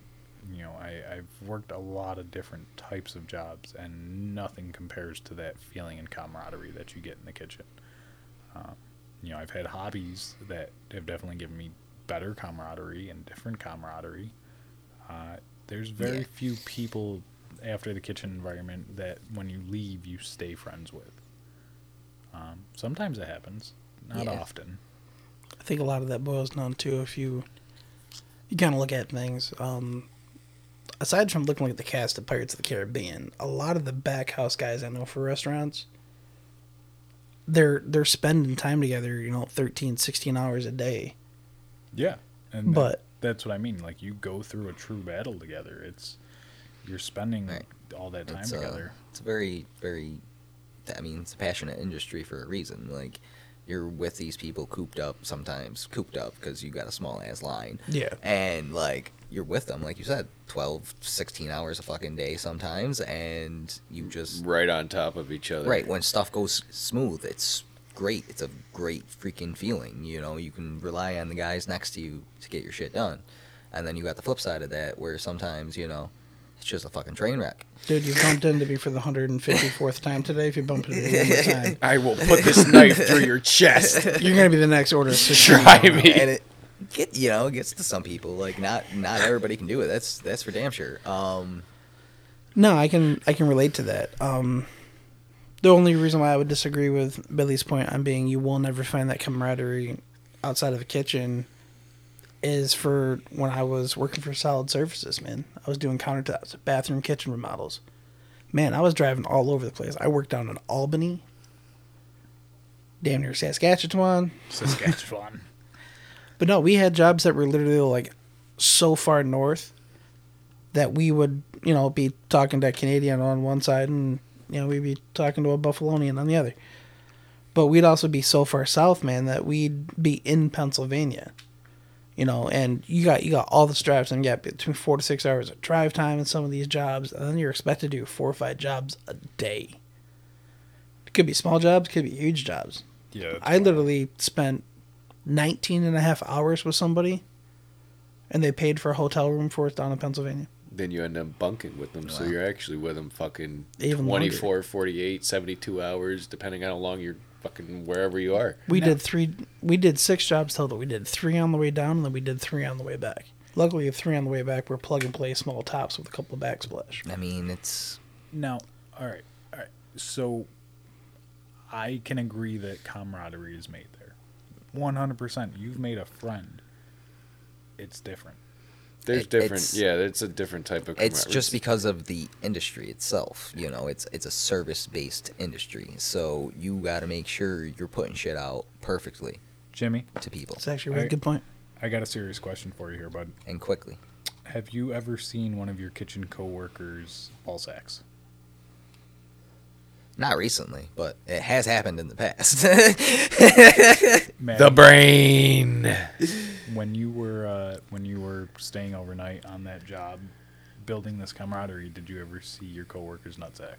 you know, I, I've worked a lot of different types of jobs, and nothing compares to that feeling and camaraderie that you get in the kitchen. Um, you know, I've had hobbies that have definitely given me better camaraderie and different camaraderie. Uh, there's very Yeah. few people after the kitchen environment that when you leave you stay friends with. Um, sometimes it happens, not Yeah. often. I think a lot of that boils down to if you you kind of look at things. Um, aside from looking at the cast of Pirates of the Caribbean, a lot of the back house guys I know for restaurants, they're they're spending time together. You know, 13, 16 hours a day. Yeah, and But- that's what I mean. Like you go through a true battle together. It's you're spending Right. all that time It's, uh, together. it's a very very. I mean, it's a passionate industry for a reason. Like you're with these people cooped up sometimes, cooped up because you got a small ass line. Yeah. and like you're with them like you said 12 16 hours a fucking day sometimes and you just right on top of each other. right when stuff goes smooth it's great it's a great freaking feeling you know you can rely on the guys next to you to get your shit done and then you got the flip side of that where sometimes you know it's just a fucking train wreck Dude, you bumped into me for the 154th time today. If you bump into me one more time, I will put this knife through your chest. you're going to be the next order. of sushi. Try me. and it get you know it gets to some people like not not everybody can do it that's that's for damn sure um No, I can I can relate to that. Um, the only reason why I would disagree with Billy's point on being you will never find that camaraderie outside of a kitchen is for when I was working for Solid Surfaces. Man, I was doing countertops, bathroom, kitchen remodels. Man, I was driving all over the place. I worked down in Albany, damn near Saskatchewan. Saskatchewan. But no, we had jobs that were literally like so far north that we would, you know, be talking to a Canadian on one side and, you know, we'd be talking to a Buffalonian on the other. But we'd also be so far south, man, that we'd be in Pennsylvania. You know, and you got you got all the straps and you got between four to six hours of drive time in some of these jobs, and then you're expected to do four or five jobs a day. It could be small jobs, could be huge jobs. yeah, I literally spent 19 and a half hours with somebody and they paid for a hotel room for us down in Pennsylvania. Then you end up bunking with them. So you're actually with them fucking Even 24, 48, 72 hours, depending on how long you're fucking wherever you are. We No. did three. We did six jobs total. We did three on the way down, and then we did three on the way back. Luckily, the three on the way back were plug and play small tops with a couple of backsplash. I mean, it's Now, all right, all right. So, I can agree that camaraderie is made there. One hundred percent. You've made a friend. It's different. There's It- different, it's- yeah. It's a different type of. it's camar- just because of the industry itself. You know, it's it's a service based industry, so you got to make sure you're putting shit out perfectly Jimmy, to people It's actually a really I- good point. I got a serious question for you here, bud. and quickly. Have you ever seen one of your kitchen coworkers ball sacks? Not recently, but it has happened in the past. Maddie, the brain. when you were uh, when you were staying overnight on that job, building this camaraderie, did you ever see your coworker's nutsack?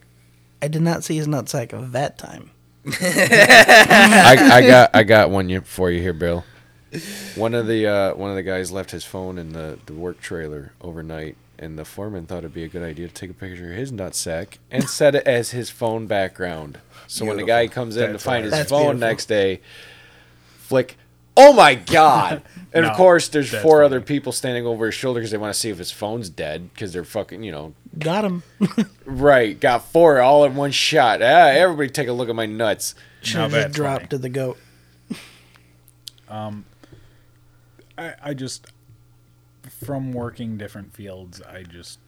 I did not see his nutsack of that time. I, I got I got one for you here, Bill. One of the uh, one of the guys left his phone in the, the work trailer overnight, and the foreman thought it'd be a good idea to take a picture of his nutsack and set it as his phone background. So when the guy comes in That's to find his That's phone beautiful. next day, flick. Oh my god! And No, of course, there's four funny. other people standing over his shoulder because they want to see if his phone's dead because they're fucking, you know, Got him. right. Got four all in one shot. Ah, everybody take a look at my nuts. Should have dropped funny. to the goat. Um, I, I just from working different fields, I just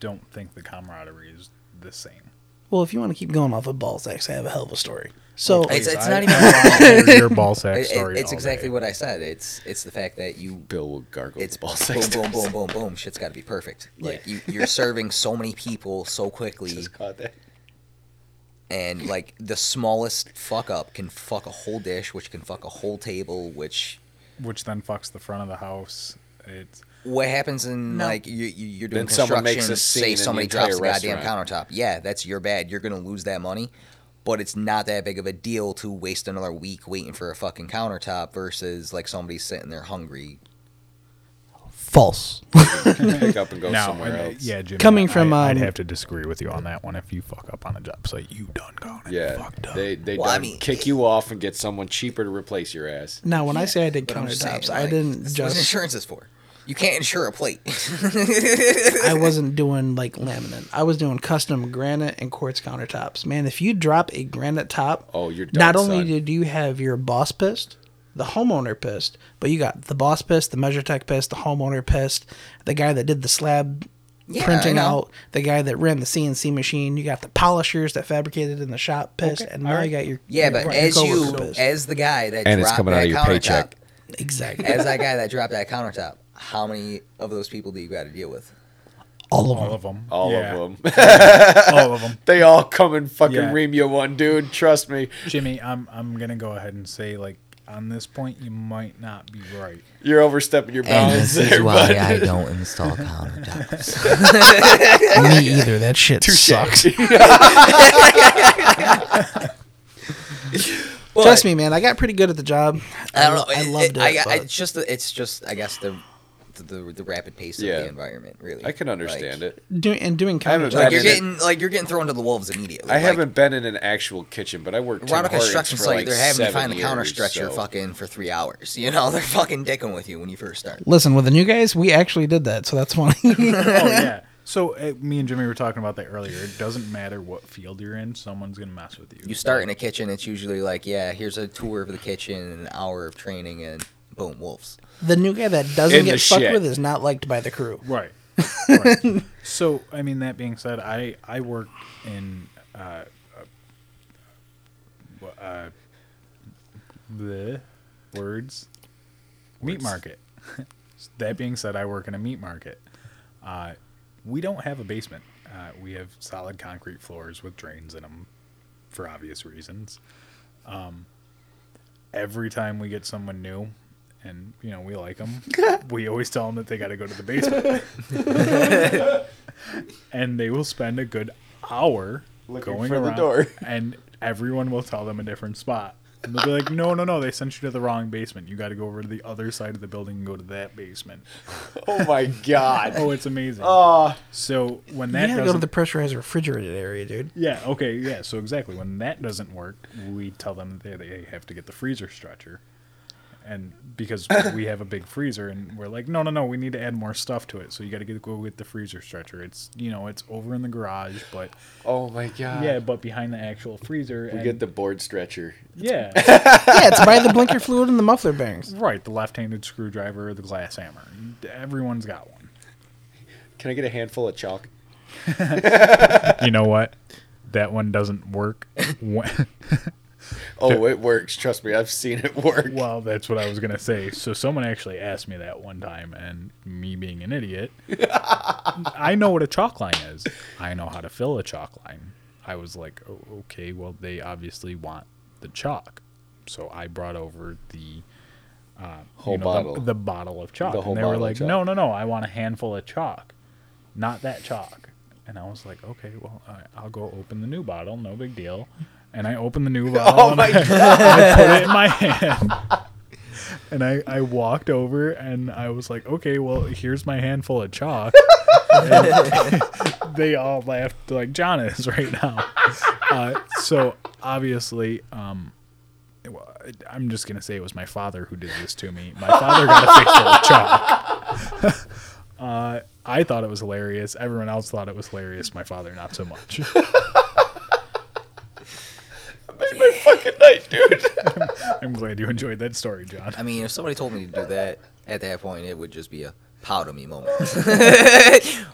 don't think the camaraderie is the same. Well, if you want to keep going off of ball sacks, I have a hell of a story. So It's- it's I- not even- I your ball sack It- it- story. it's all exactly day. what I said. It's it's the fact that you Bill will gargle it's his ball boom, sacks. boom, boom, boom, boom. Shit's got to be perfect. Like you, you're serving so many people so quickly, Just caught that. and like the smallest fuck up can fuck a whole dish, which can fuck a whole table. Which which then fucks the front of the house. It's what happens in No. like you, you you're doing Then someone construction? makes a scene say in the somebody drops the goddamn restaurant. countertop. Yeah, that's your bad. You're gonna lose that money. But it's not that big of a deal to waste another week waiting for a fucking countertop versus like somebody sitting there hungry. false. Pick up and go now, somewhere and, uh, else. yeah, Jimmy. Coming I- from, I'd um, have to disagree with you on that one. If you fuck up on a job site, you done gone. and Yeah, fucked up. they they Well, I mean- kick you off and get someone cheaper to replace your ass. Now, when I say I did But saying, countertops, I didn't that's what just. insurance is for. You can't insure a plate. I wasn't doing like laminate. I was doing custom granite and quartz countertops. Man, if you drop a granite top, Oh, you're done, not only son. did you have your boss pissed, the homeowner pissed, but you got the boss pissed, the measure tech pissed, the homeowner pissed, the guy that did the slab Yeah, printing out, the guy that ran the CNC machine, you got the polishers that fabricated in the shop pissed, Okay, and now alright. you got your yeah, your- but your as you, pissed. as the guy that And it's coming that out of your countertop, paycheck. exactly as that guy that dropped that countertop, how many of those people do you got to deal with? all of all them. of them. All Yeah, of them. all of them. they all come and fucking Yeah. ream you one, dude. Trust me. Jimmy, I'm I'm gonna go ahead and say like on this point you might not be right. You're overstepping your bounds there, bud. don't install countertops. Me either. That shit sucks. Trust me, man. I got pretty good at the job. I don't know. I it- loved it- it. I, I, but- it's just it's just I guess the the, the rapid pace of Yeah. the environment. Really, I can understand Like- it. doing and doing haven't countertops. Like you're been getting like you're getting thrown to the wolves immediately. I Like, haven't been in an actual kitchen, but I worked Around a Tim Hortons construction site, like they're having to find the counter years, stretcher so- fucking for three hours. You know, they're fucking dicking with you when you first start. Listen, with the new guys, we actually did that, so that's funny. oh yeah. So uh, me and Jimmy were talking about that earlier. It doesn't matter what field you're in; someone's gonna mess with you. You start in a kitchen, it's usually like, yeah, here's a tour of the kitchen, an hour of training, and boom, wolves. the new guy that doesn't In get fucked shit. with is not liked by the crew. Right. right. so, I mean, that being said, I I work in uh, uh, uh the words meat market. that being said, I work in a meat market. Uh, we don't have a basement. Uh, we have solid concrete floors with drains in them, for obvious reasons. Um, every time we get someone new, and you know we like them, we always tell them that they got to go to the basement and they will spend a good hour Looking going for the door. and everyone will tell them a different spot. And they'll be like, no, no, no, they sent you to the wrong basement. You got to go over to the other side of the building and go to that basement. Oh my god. Oh, it's amazing. Oh, so when that gotta go to doesn't, the pressurized refrigerated area, dude. yeah, okay, yeah, so exactly when that doesn't work, we tell them that they, they have to get the freezer stretcher, and because we have a big freezer, and we're like, no, no, no, we need to add more stuff to it, so you got to get go with the freezer stretcher. It's you know it's over in the garage, but oh my god. yeah, but behind the actual freezer. We and- get the board stretcher. yeah. Yeah, it's by the blinker fluid and the muffler bearings. Right, the left-handed screwdriver, the glass hammer. Everyone's got one. Can I get a handful of chalk? You know what? That one doesn't work. Oh, it works. Trust me, I've seen it work. well, that's what I was gonna say. So someone actually asked me that one time, and me being an idiot, I know what a chalk line is. I know how to fill a chalk line. I was like, oh, okay, well, they obviously want the chalk, so I brought over the uh, Whole you know, bottle. the, the bottle of chalk, The and they were like, no, no, no, I want a handful of chalk, not that chalk. And I was like, okay, well, right, I'll go open the new bottle, no big deal. And I opened the new bottle. Oh and my I, I put it in my hand. And I, I walked over and I was like, okay, well, here's my handful of chalk. And they all laughed like John is right now. Uh, so obviously, um, I'm just gonna say it was my father who did this to me. My father got a face full of chalk. uh, I thought it was hilarious. Everyone else thought it was hilarious. My father, not so much. Made my fucking night, dude. I'm glad you enjoyed that story, John. I mean, if somebody told me to do that at that point, it would just be a powder me moment.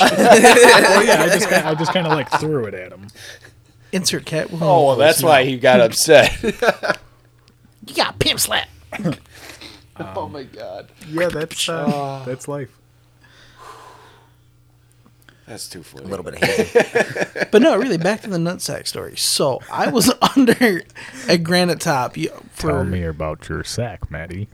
Well, yeah, I just kinda, I just kind of like threw it at him. Insert cat. Oh, well, that's why he got upset. you got pimp slap. oh my god. Yeah, that's uh, that's life. That's too funny. a little bit of hazing. But no, really, back to the nutsack story. So I was under a granite top. You, for, Tell me about your sack, Maddie.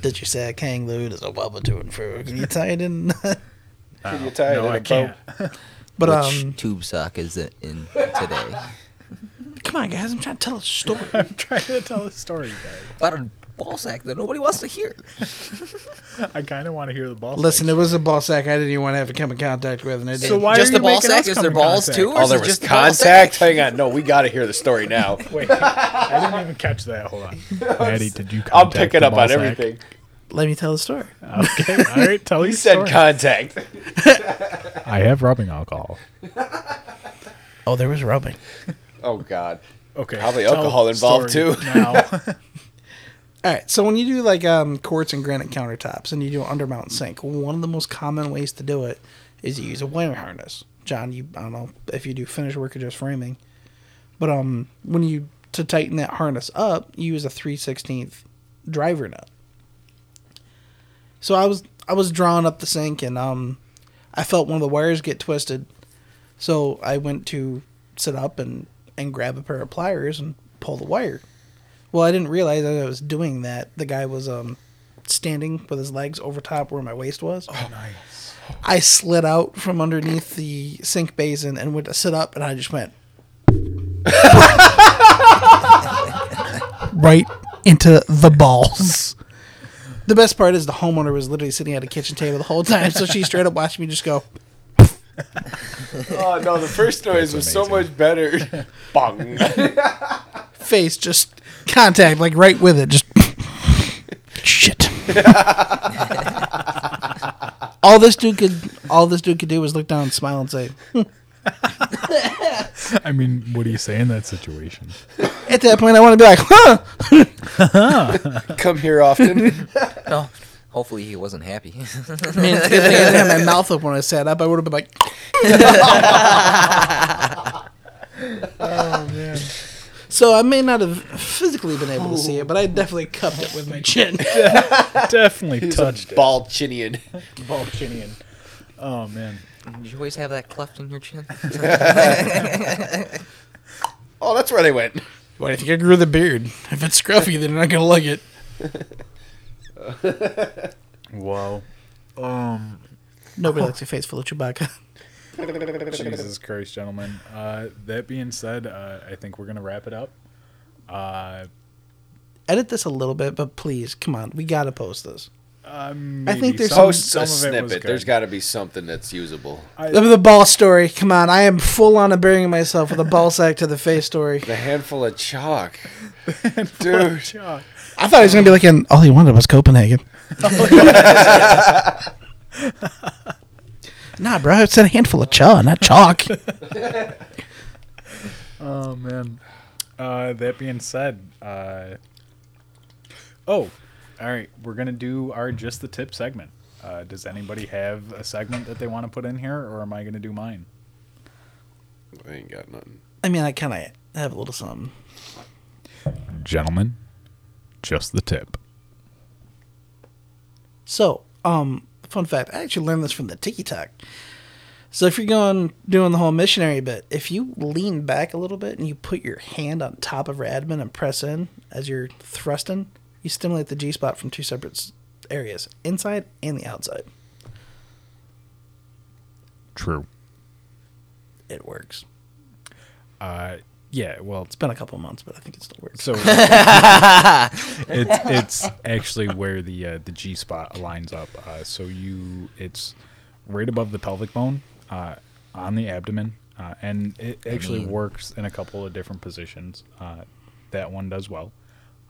Did you say hang loose as a bubble to and fro? Can you tie it in? Can you tie it no, in I a bow? can't. but Which um, tube sock is it in today? come on, guys, I'm trying to tell a story. I'm trying to tell a story, guys. About a ball sack that nobody wants to hear. I kind of want to hear the ball. Listen, sack it was a ball sack I didn't even want to have to come in contact with, and I didn't. So why just are the you ball making sack? us Is come there in balls contact? too? Or Oh, is there it was just the ball contact? Hang on. No, we got to hear the story now. Wait, I didn't even catch that. Hold on, Maddie, did you? I'm contact picking the up ball on sack? everything. Let me tell the story. Okay, all right. Tell He your said story. contact. I have rubbing alcohol. Oh, there was rubbing. Oh God. Okay, Probably alcohol involved, too. Now, All right, so when you do like um, quartz and granite countertops and you do an undermount sink, one of the most common ways to do it is you use a wire harness. John, you I don't know if you do finish work or just framing, but um, when you to tighten that harness up, you use a three sixteenth driver nut. So I was I was drawing up the sink and um, I felt one of the wires get twisted, so I went to sit up and and grab a pair of pliers and pull the wire. Well, I didn't realize as I was doing that, the guy was um standing with his legs over top where my waist was. oh, nice. I slid out from underneath the sink basin and went to sit up, and I just went right into the balls. The best part is the homeowner was literally sitting at a kitchen table the whole time, so she straight up watched me just go. Oh no, the first noise was so much better. Bong. face just contact like right with it just shit all this dude could all this dude could do was look down and smile and say "Hmm." I mean, what do you say in that situation? at that point i want to be like huh Come here often. No. Hopefully he wasn't happy. man it's a good thing i didn't have my mouth open when i sat up i would have been like oh man so i may not have physically been able to see it but i definitely cupped it with my chin Definitely He's touched a it. bald chinian. Balchinian. Oh man. Did you always have that cleft in your chin? Oh, that's where they went. why do you think i grew the beard if it's scruffy then you're not gonna like it Wow. Um. nobody likes a face full of chewbacca Jesus Christ, gentlemen. Uh, that being said, uh, I think we're gonna wrap it up. Uh, Edit this a little bit, but please, come on, we gotta post this. uh, I think there's some, Post some a of it was snippet. There's got to be something that's usable. The, the ball story. Come on, I am full on of burying myself with a ball sack to the face story. The handful of chalk, dude. Chuck. I thought he was gonna be like, in, all he wanted was Copenhagen. nah, bro, it's a handful of chaw, not chalk. Oh man. Uh, that being said, uh, oh, all right, we're gonna do our just the tip segment. Uh, does anybody have a segment that they want to put in here, or am I gonna do mine? I ain't got nothing. I mean, I kind of have a little something. Gentlemen, just the tip. So, um, fun fact, I actually learned this from the TikTok. So if you're going doing the whole missionary bit, if you lean back a little bit and you put your hand on top of your abdomen and press in as you're thrusting, you stimulate the G spot from two separate areas, inside and the outside. True. It works. Uh, yeah. Well, It's been a couple months, but I think it still works. so it's it's actually where the uh, the G spot lines up. Uh, so you it's right above the pelvic bone uh, on the abdomen, uh, and it actually mean- works in a couple of different positions. Uh, that one does well,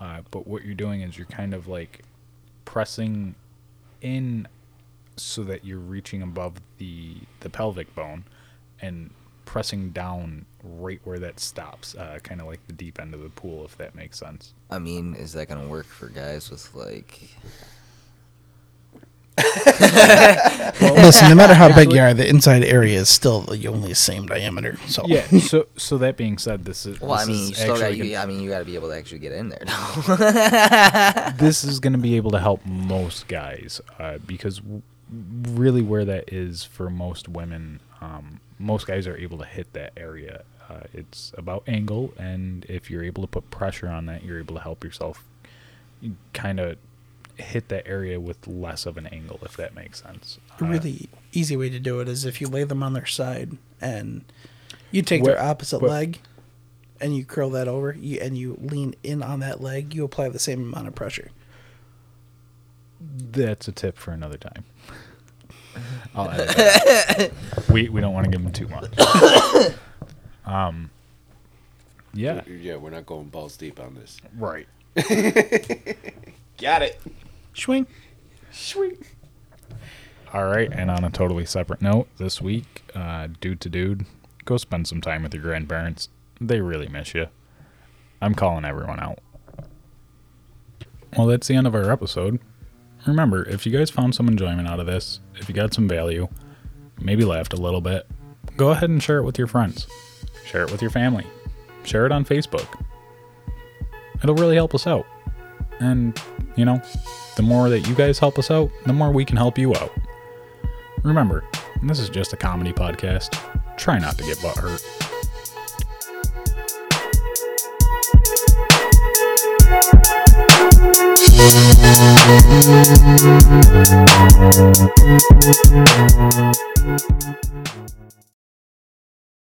uh, but what you're doing is you're kind of like pressing in so that you're reaching above the the pelvic bone and pressing down right where that stops uh, kind of like the deep end of the pool if that makes sense I mean, is that gonna work for guys with like? Listen, no matter how big you are, the inside area is still the only same diameter. So yeah so so that being said this is Well, I mean, you still got actually you. gonna- I mean, you got to be able to actually get in there. Now. this is going to be able to help most guys uh, because w- really where that is for most women um, most guys are able to hit that area uh, it's about angle and if you're able to put pressure on that you're able to help yourself kind of hit that area with less of an angle if that makes sense a Uh, really easy way to do it is if you lay them on their side and you take Where- their opposite but- leg and you curl that over you, and you lean in on that leg, you apply the same amount of pressure. that's a tip for another time I'll edit that we, we don't want to give them too much um yeah Yeah, we're not going balls deep on this. right Got it. Swing. Sweet. All right, and on a totally separate note, this week, uh, dude to dude, go spend some time with your grandparents. They really miss you. I'm calling everyone out. Well, that's the end of our episode. Remember, if you guys found some enjoyment out of this, if you got some value, maybe laughed a little bit, go ahead and share it with your friends. Share it with your family. Share it on Facebook. It'll really help us out. And, you know, the more that you guys help us out, the more we can help you out. Remember, this is just a comedy podcast. Try not to get butt hurt. Thank you. Thank you.